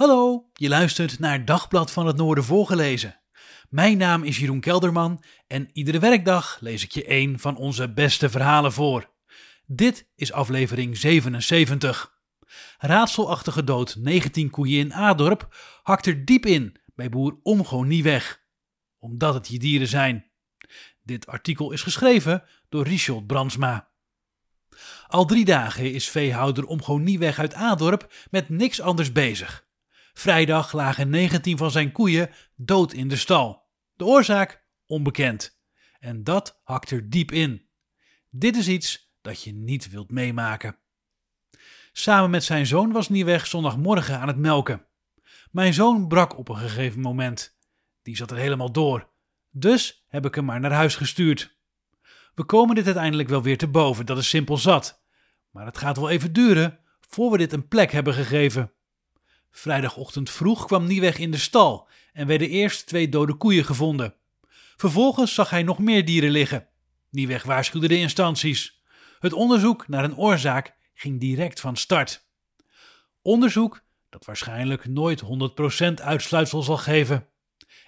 Hallo, je luistert naar Dagblad van het Noorden voorgelezen. Mijn naam is Jeroen Kelderman en iedere werkdag lees ik je een van onze beste verhalen voor. Dit is aflevering 77. Raadselachtige dood 19 koeien in Adorp hakt er diep in bij boer Omgo weg, Omdat het je dieren zijn. Dit artikel is geschreven door Richard Brandsma. Al drie dagen is veehouder Omgo Nieweg uit Adorp met niks anders bezig. Vrijdag lagen 19 van zijn koeien dood in de stal. De oorzaak onbekend. En dat hakt er diep in. Dit is iets dat je niet wilt meemaken. Samen met zijn zoon was Nieweg zondagmorgen aan het melken. Mijn zoon brak op een gegeven moment. Die zat er helemaal door. Dus heb ik hem maar naar huis gestuurd. We komen dit uiteindelijk wel weer te boven, dat is simpel zat. Maar het gaat wel even duren voor we dit een plek hebben gegeven. Vrijdagochtend vroeg kwam Nieweg in de stal en werden eerst twee dode koeien gevonden. Vervolgens zag hij nog meer dieren liggen. Nieweg waarschuwde de instanties. Het onderzoek naar een oorzaak ging direct van start. Onderzoek dat waarschijnlijk nooit 100% uitsluitsel zal geven.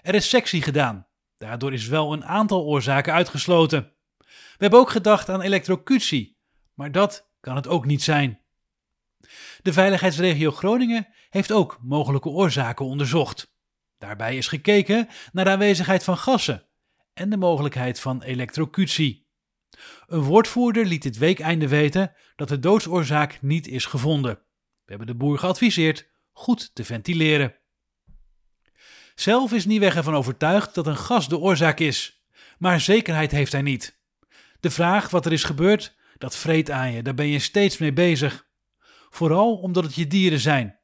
Er is sectie gedaan. Daardoor is wel een aantal oorzaken uitgesloten. We hebben ook gedacht aan elektrocutie, maar dat kan het ook niet zijn. De veiligheidsregio Groningen heeft ook mogelijke oorzaken onderzocht. Daarbij is gekeken naar de aanwezigheid van gassen en de mogelijkheid van elektrocutie. Een woordvoerder liet dit weekeinde weten dat de doodsoorzaak niet is gevonden. We hebben de boer geadviseerd goed te ventileren. Zelf is Nieweg ervan overtuigd dat een gas de oorzaak is, maar zekerheid heeft hij niet. De vraag wat er is gebeurd, dat vreet aan je, daar ben je steeds mee bezig. Vooral omdat het je dieren zijn.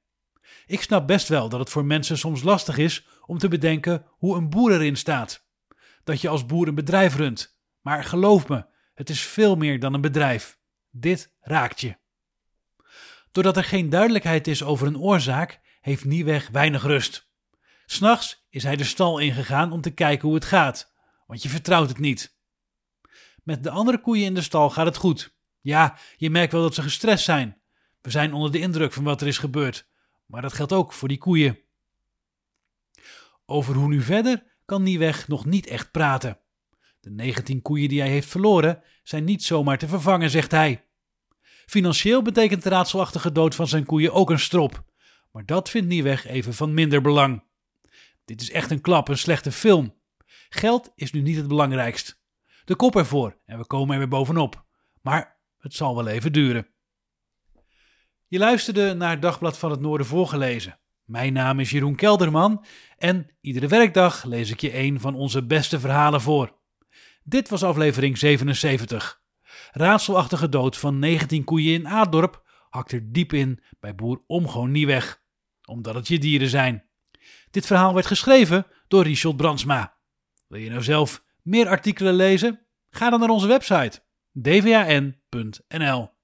Ik snap best wel dat het voor mensen soms lastig is om te bedenken hoe een boer erin staat. Dat je als boer een bedrijf runt. Maar geloof me, het is veel meer dan een bedrijf. Dit raakt je. Doordat er geen duidelijkheid is over een oorzaak, heeft Nieweg weinig rust. S'nachts is hij de stal ingegaan om te kijken hoe het gaat, want je vertrouwt het niet. Met de andere koeien in de stal gaat het goed. Ja, je merkt wel dat ze gestrest zijn. We zijn onder de indruk van wat er is gebeurd, maar dat geldt ook voor die koeien. Over hoe nu verder kan Nieweg nog niet echt praten. De 19 koeien die hij heeft verloren zijn niet zomaar te vervangen, zegt hij. Financieel betekent de raadselachtige dood van zijn koeien ook een strop, maar dat vindt Nieweg even van minder belang. Dit is echt een klap, een slechte film. Geld is nu niet het belangrijkst. De kop ervoor en we komen er weer bovenop. Maar het zal wel even duren. Je luisterde naar Dagblad van het Noorden voorgelezen. Mijn naam is Jeroen Kelderman en iedere werkdag lees ik je een van onze beste verhalen voor. Dit was aflevering 77. Raadselachtige dood van 19 koeien in Aadorp hakt er diep in bij boer Omgoon Nieweg, omdat het je dieren zijn. Dit verhaal werd geschreven door Richard Brandsma. Wil je nou zelf meer artikelen lezen? Ga dan naar onze website dvan.nl.